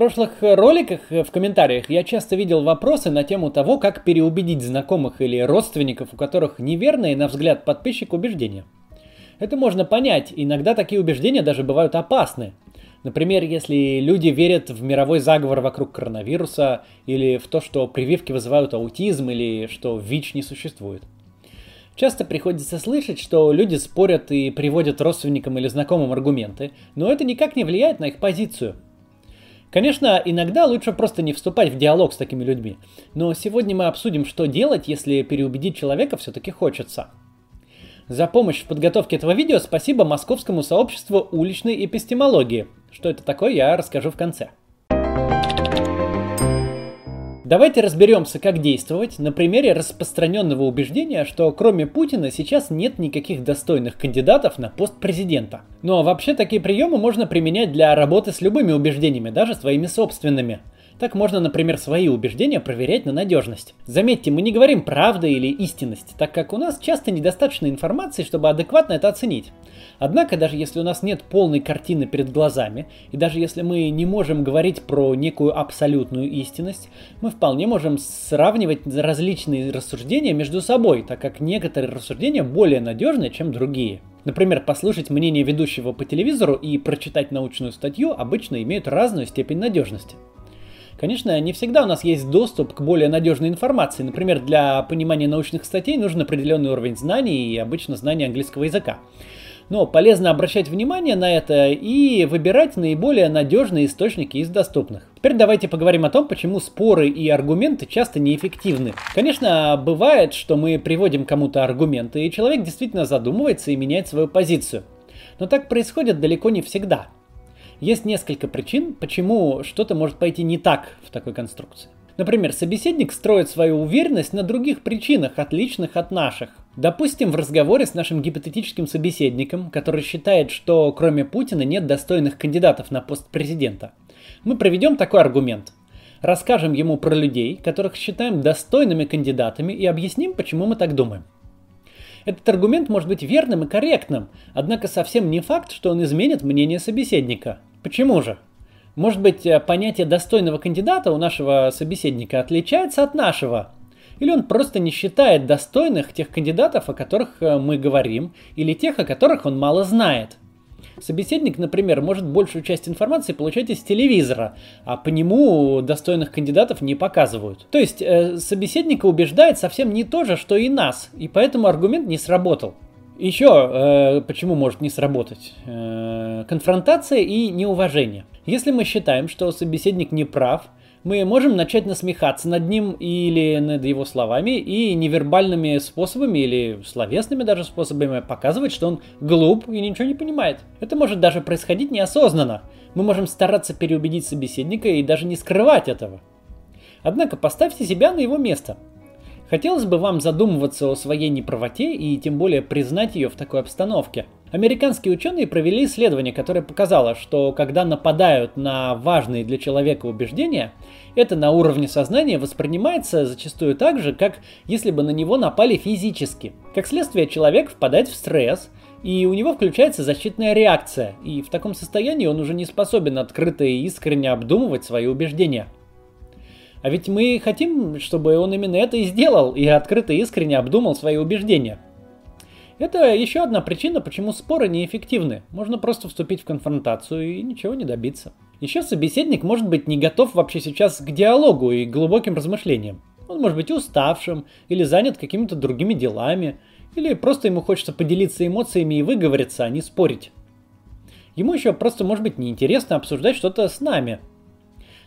прошлых роликах в комментариях я часто видел вопросы на тему того, как переубедить знакомых или родственников, у которых неверные, на взгляд подписчик, убеждения. Это можно понять, иногда такие убеждения даже бывают опасны. Например, если люди верят в мировой заговор вокруг коронавируса, или в то, что прививки вызывают аутизм, или что ВИЧ не существует. Часто приходится слышать, что люди спорят и приводят родственникам или знакомым аргументы, но это никак не влияет на их позицию – Конечно, иногда лучше просто не вступать в диалог с такими людьми, но сегодня мы обсудим, что делать, если переубедить человека все-таки хочется. За помощь в подготовке этого видео спасибо московскому сообществу уличной эпистемологии. Что это такое, я расскажу в конце. Давайте разберемся, как действовать на примере распространенного убеждения, что кроме Путина сейчас нет никаких достойных кандидатов на пост президента. Но вообще такие приемы можно применять для работы с любыми убеждениями, даже своими собственными. Так можно, например, свои убеждения проверять на надежность. Заметьте, мы не говорим правда или истинность, так как у нас часто недостаточно информации, чтобы адекватно это оценить. Однако, даже если у нас нет полной картины перед глазами, и даже если мы не можем говорить про некую абсолютную истинность, мы вполне можем сравнивать различные рассуждения между собой, так как некоторые рассуждения более надежны, чем другие. Например, послушать мнение ведущего по телевизору и прочитать научную статью обычно имеют разную степень надежности. Конечно, не всегда у нас есть доступ к более надежной информации. Например, для понимания научных статей нужен определенный уровень знаний и обычно знания английского языка. Но полезно обращать внимание на это и выбирать наиболее надежные источники из доступных. Теперь давайте поговорим о том, почему споры и аргументы часто неэффективны. Конечно, бывает, что мы приводим кому-то аргументы, и человек действительно задумывается и меняет свою позицию. Но так происходит далеко не всегда. Есть несколько причин, почему что-то может пойти не так в такой конструкции. Например, собеседник строит свою уверенность на других причинах, отличных от наших. Допустим, в разговоре с нашим гипотетическим собеседником, который считает, что кроме Путина нет достойных кандидатов на пост президента, мы проведем такой аргумент. Расскажем ему про людей, которых считаем достойными кандидатами и объясним, почему мы так думаем. Этот аргумент может быть верным и корректным, однако совсем не факт, что он изменит мнение собеседника. Почему же? Может быть, э, понятие достойного кандидата у нашего собеседника отличается от нашего? Или он просто не считает достойных тех кандидатов, о которых э, мы говорим, или тех, о которых он мало знает? Собеседник, например, может большую часть информации получать из телевизора, а по нему достойных кандидатов не показывают. То есть э, собеседника убеждает совсем не то же, что и нас, и поэтому аргумент не сработал. Еще э, почему может не сработать? Э, конфронтация и неуважение. Если мы считаем, что собеседник не прав, мы можем начать насмехаться над ним или над его словами и невербальными способами или словесными даже способами показывать, что он глуп и ничего не понимает. Это может даже происходить неосознанно. Мы можем стараться переубедить собеседника и даже не скрывать этого. Однако поставьте себя на его место – Хотелось бы вам задумываться о своей неправоте и тем более признать ее в такой обстановке. Американские ученые провели исследование, которое показало, что когда нападают на важные для человека убеждения, это на уровне сознания воспринимается зачастую так же, как если бы на него напали физически. Как следствие, человек впадает в стресс, и у него включается защитная реакция, и в таком состоянии он уже не способен открыто и искренне обдумывать свои убеждения. А ведь мы хотим, чтобы он именно это и сделал, и открыто и искренне обдумал свои убеждения. Это еще одна причина, почему споры неэффективны. Можно просто вступить в конфронтацию и ничего не добиться. Еще собеседник может быть не готов вообще сейчас к диалогу и глубоким размышлениям. Он может быть уставшим или занят какими-то другими делами, или просто ему хочется поделиться эмоциями и выговориться, а не спорить. Ему еще просто может быть неинтересно обсуждать что-то с нами,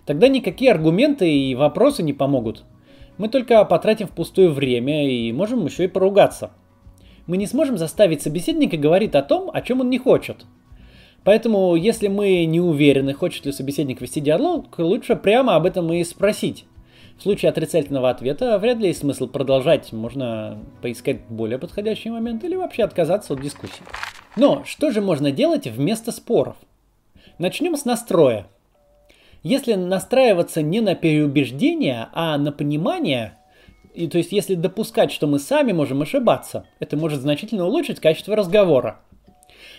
Тогда никакие аргументы и вопросы не помогут. Мы только потратим впустую время и можем еще и поругаться. Мы не сможем заставить собеседника говорить о том, о чем он не хочет. Поэтому, если мы не уверены, хочет ли собеседник вести диалог, лучше прямо об этом и спросить. В случае отрицательного ответа вряд ли есть смысл продолжать, можно поискать более подходящий момент или вообще отказаться от дискуссии. Но что же можно делать вместо споров? Начнем с настроя. Если настраиваться не на переубеждение, а на понимание, и то есть если допускать, что мы сами можем ошибаться, это может значительно улучшить качество разговора.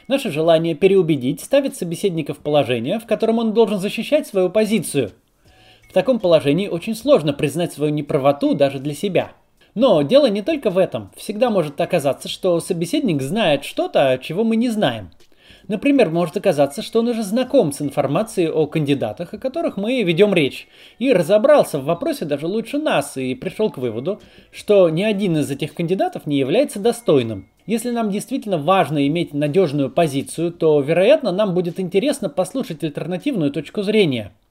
Наше желание переубедить ставит собеседника в положение, в котором он должен защищать свою позицию. В таком положении очень сложно признать свою неправоту даже для себя. Но дело не только в этом. Всегда может оказаться, что собеседник знает что-то, чего мы не знаем. Например, может оказаться, что он уже знаком с информацией о кандидатах, о которых мы ведем речь, и разобрался в вопросе даже лучше нас и пришел к выводу, что ни один из этих кандидатов не является достойным. Если нам действительно важно иметь надежную позицию, то, вероятно, нам будет интересно послушать альтернативную точку зрения –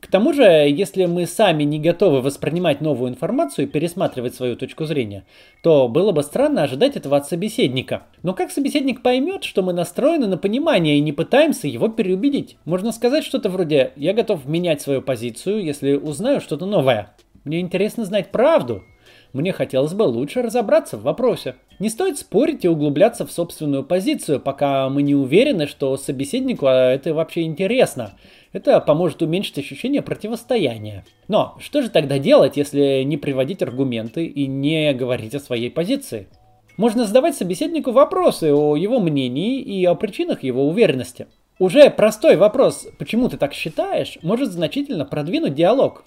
к тому же, если мы сами не готовы воспринимать новую информацию и пересматривать свою точку зрения, то было бы странно ожидать этого от собеседника. Но как собеседник поймет, что мы настроены на понимание и не пытаемся его переубедить? Можно сказать что-то вроде «я готов менять свою позицию, если узнаю что-то новое». Мне интересно знать правду. Мне хотелось бы лучше разобраться в вопросе. Не стоит спорить и углубляться в собственную позицию, пока мы не уверены, что собеседнику это вообще интересно – это поможет уменьшить ощущение противостояния. Но что же тогда делать, если не приводить аргументы и не говорить о своей позиции? Можно задавать собеседнику вопросы о его мнении и о причинах его уверенности. Уже простой вопрос «почему ты так считаешь?» может значительно продвинуть диалог.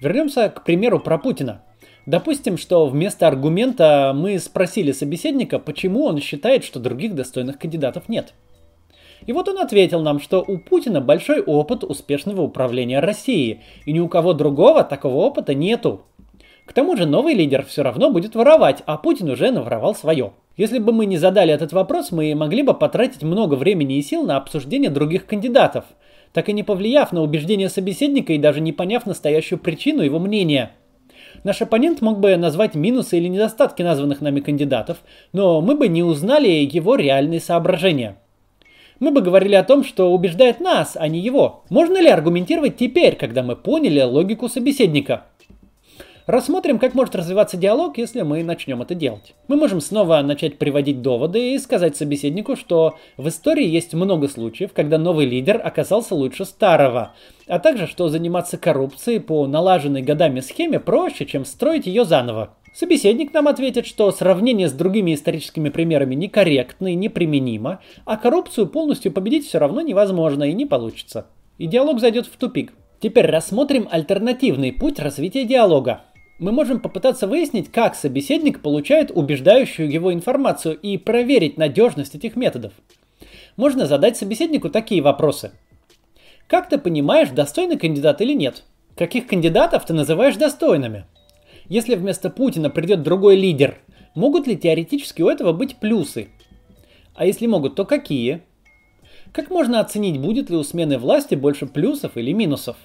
Вернемся к примеру про Путина. Допустим, что вместо аргумента мы спросили собеседника, почему он считает, что других достойных кандидатов нет. И вот он ответил нам, что у Путина большой опыт успешного управления Россией, и ни у кого другого такого опыта нету. К тому же новый лидер все равно будет воровать, а Путин уже наворовал свое. Если бы мы не задали этот вопрос, мы могли бы потратить много времени и сил на обсуждение других кандидатов, так и не повлияв на убеждение собеседника и даже не поняв настоящую причину его мнения. Наш оппонент мог бы назвать минусы или недостатки названных нами кандидатов, но мы бы не узнали его реальные соображения мы бы говорили о том, что убеждает нас, а не его. Можно ли аргументировать теперь, когда мы поняли логику собеседника? Рассмотрим, как может развиваться диалог, если мы начнем это делать. Мы можем снова начать приводить доводы и сказать собеседнику, что в истории есть много случаев, когда новый лидер оказался лучше старого, а также, что заниматься коррупцией по налаженной годами схеме проще, чем строить ее заново. Собеседник нам ответит, что сравнение с другими историческими примерами некорректно и неприменимо, а коррупцию полностью победить все равно невозможно и не получится. И диалог зайдет в тупик. Теперь рассмотрим альтернативный путь развития диалога. Мы можем попытаться выяснить, как собеседник получает убеждающую его информацию и проверить надежность этих методов. Можно задать собеседнику такие вопросы. Как ты понимаешь, достойный кандидат или нет? Каких кандидатов ты называешь достойными? Если вместо Путина придет другой лидер, могут ли теоретически у этого быть плюсы? А если могут, то какие? Как можно оценить, будет ли у смены власти больше плюсов или минусов?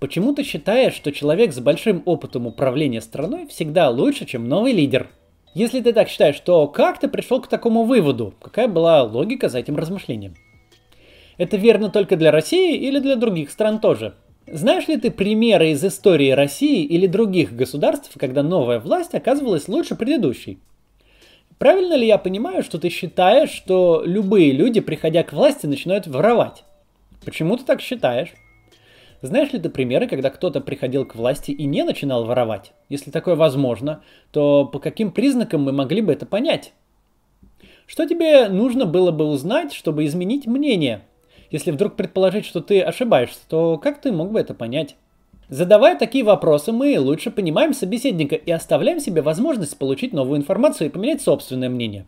Почему ты считаешь, что человек с большим опытом управления страной всегда лучше, чем новый лидер? Если ты так считаешь, то как ты пришел к такому выводу? Какая была логика за этим размышлением? Это верно только для России или для других стран тоже? Знаешь ли ты примеры из истории России или других государств, когда новая власть оказывалась лучше предыдущей? Правильно ли я понимаю, что ты считаешь, что любые люди, приходя к власти, начинают воровать? Почему ты так считаешь? Знаешь ли ты примеры, когда кто-то приходил к власти и не начинал воровать? Если такое возможно, то по каким признакам мы могли бы это понять? Что тебе нужно было бы узнать, чтобы изменить мнение если вдруг предположить, что ты ошибаешься, то как ты мог бы это понять? Задавая такие вопросы, мы лучше понимаем собеседника и оставляем себе возможность получить новую информацию и поменять собственное мнение.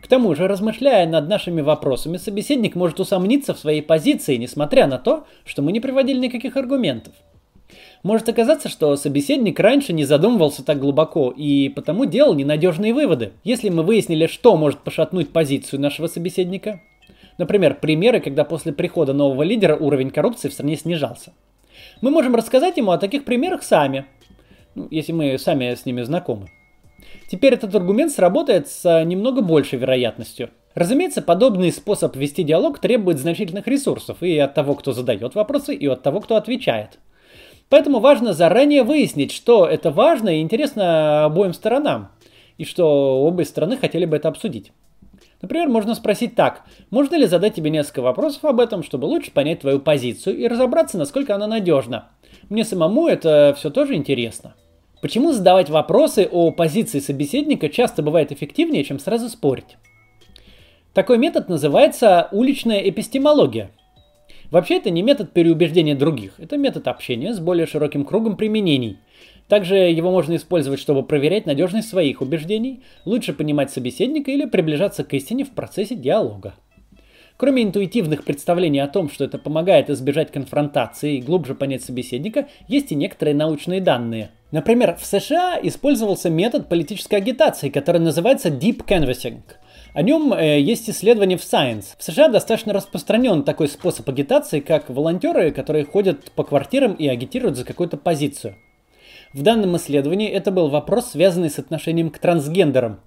К тому же, размышляя над нашими вопросами, собеседник может усомниться в своей позиции, несмотря на то, что мы не приводили никаких аргументов. Может оказаться, что собеседник раньше не задумывался так глубоко и потому делал ненадежные выводы. Если мы выяснили, что может пошатнуть позицию нашего собеседника, Например, примеры, когда после прихода нового лидера уровень коррупции в стране снижался. Мы можем рассказать ему о таких примерах сами, ну, если мы сами с ними знакомы. Теперь этот аргумент сработает с немного большей вероятностью. Разумеется, подобный способ вести диалог требует значительных ресурсов и от того, кто задает вопросы, и от того, кто отвечает. Поэтому важно заранее выяснить, что это важно и интересно обоим сторонам, и что обе стороны хотели бы это обсудить. Например, можно спросить так. Можно ли задать тебе несколько вопросов об этом, чтобы лучше понять твою позицию и разобраться, насколько она надежна? Мне самому это все тоже интересно. Почему задавать вопросы о позиции собеседника часто бывает эффективнее, чем сразу спорить? Такой метод называется уличная эпистемология. Вообще это не метод переубеждения других, это метод общения с более широким кругом применений. Также его можно использовать, чтобы проверять надежность своих убеждений, лучше понимать собеседника или приближаться к истине в процессе диалога. Кроме интуитивных представлений о том, что это помогает избежать конфронтации и глубже понять собеседника, есть и некоторые научные данные. Например, в США использовался метод политической агитации, который называется Deep Canvassing. О нем э, есть исследования в Science. В США достаточно распространен такой способ агитации, как волонтеры, которые ходят по квартирам и агитируют за какую-то позицию. В данном исследовании это был вопрос, связанный с отношением к трансгендерам.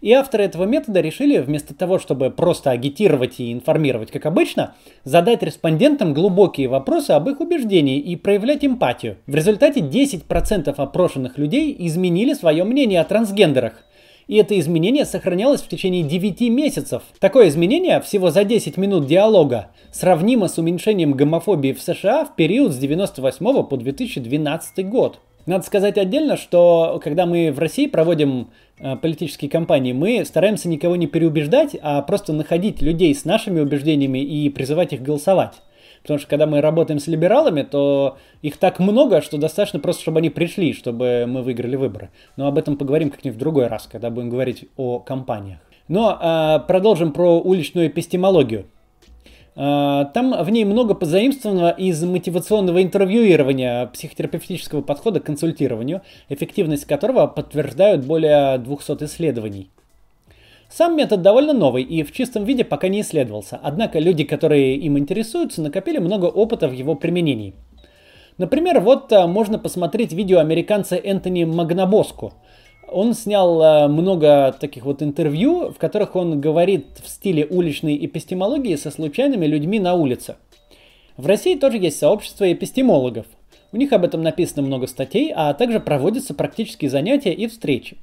И авторы этого метода решили, вместо того, чтобы просто агитировать и информировать, как обычно, задать респондентам глубокие вопросы об их убеждении и проявлять эмпатию. В результате 10% опрошенных людей изменили свое мнение о трансгендерах. И это изменение сохранялось в течение 9 месяцев. Такое изменение всего за 10 минут диалога сравнимо с уменьшением гомофобии в США в период с 1998 по 2012 год. Надо сказать отдельно, что когда мы в России проводим э, политические кампании, мы стараемся никого не переубеждать, а просто находить людей с нашими убеждениями и призывать их голосовать. Потому что когда мы работаем с либералами, то их так много, что достаточно просто, чтобы они пришли, чтобы мы выиграли выборы. Но об этом поговорим как-нибудь в другой раз, когда будем говорить о кампаниях. Но э, продолжим про уличную эпистемологию. А, там в ней много позаимствованного из мотивационного интервьюирования психотерапевтического подхода к консультированию, эффективность которого подтверждают более 200 исследований. Сам метод довольно новый и в чистом виде пока не исследовался, однако люди, которые им интересуются, накопили много опыта в его применении. Например, вот а, можно посмотреть видео американца Энтони Магнабоску – он снял э, много таких вот интервью, в которых он говорит в стиле уличной эпистемологии со случайными людьми на улице. В России тоже есть сообщество эпистемологов. У них об этом написано много статей, а также проводятся практические занятия и встречи.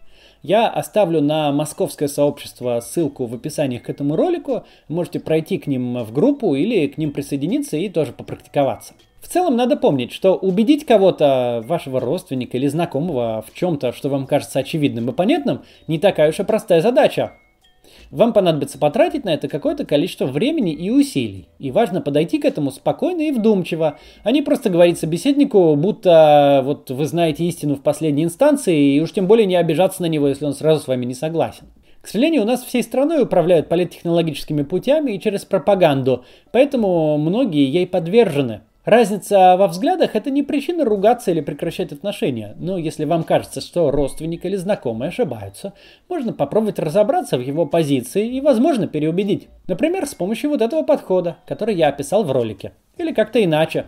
Я оставлю на московское сообщество ссылку в описании к этому ролику. Можете пройти к ним в группу или к ним присоединиться и тоже попрактиковаться. В целом надо помнить, что убедить кого-то, вашего родственника или знакомого в чем-то, что вам кажется очевидным и понятным, не такая уж и простая задача. Вам понадобится потратить на это какое-то количество времени и усилий. И важно подойти к этому спокойно и вдумчиво, а не просто говорить собеседнику, будто вот вы знаете истину в последней инстанции, и уж тем более не обижаться на него, если он сразу с вами не согласен. К сожалению, у нас всей страной управляют политтехнологическими путями и через пропаганду, поэтому многие ей подвержены. Разница во взглядах – это не причина ругаться или прекращать отношения. Но если вам кажется, что родственник или знакомый ошибаются, можно попробовать разобраться в его позиции и, возможно, переубедить. Например, с помощью вот этого подхода, который я описал в ролике. Или как-то иначе.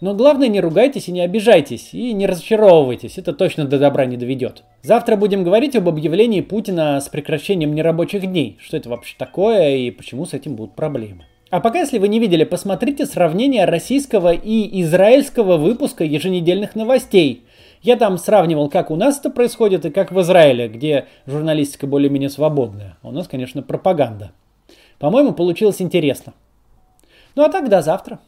Но главное, не ругайтесь и не обижайтесь, и не разочаровывайтесь, это точно до добра не доведет. Завтра будем говорить об объявлении Путина с прекращением нерабочих дней. Что это вообще такое и почему с этим будут проблемы. А пока, если вы не видели, посмотрите сравнение российского и израильского выпуска еженедельных новостей. Я там сравнивал, как у нас это происходит и как в Израиле, где журналистика более-менее свободная. А у нас, конечно, пропаганда. По-моему, получилось интересно. Ну а так до завтра.